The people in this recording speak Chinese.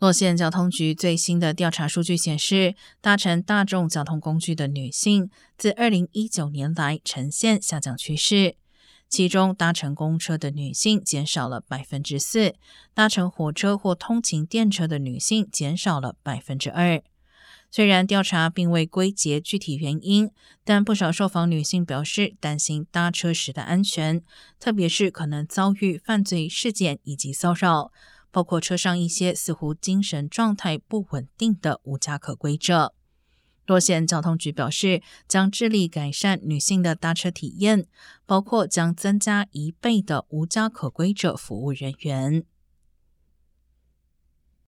洛县交通局最新的调查数据显示，搭乘大众交通工具的女性自二零一九年来呈现下降趋势，其中搭乘公车的女性减少了百分之四，搭乘火车或通勤电车的女性减少了百分之二。虽然调查并未归结具体原因，但不少受访女性表示担心搭车时的安全，特别是可能遭遇犯罪事件以及骚扰。包括车上一些似乎精神状态不稳定的无家可归者。洛县交通局表示，将致力改善女性的搭车体验，包括将增加一倍的无家可归者服务人员。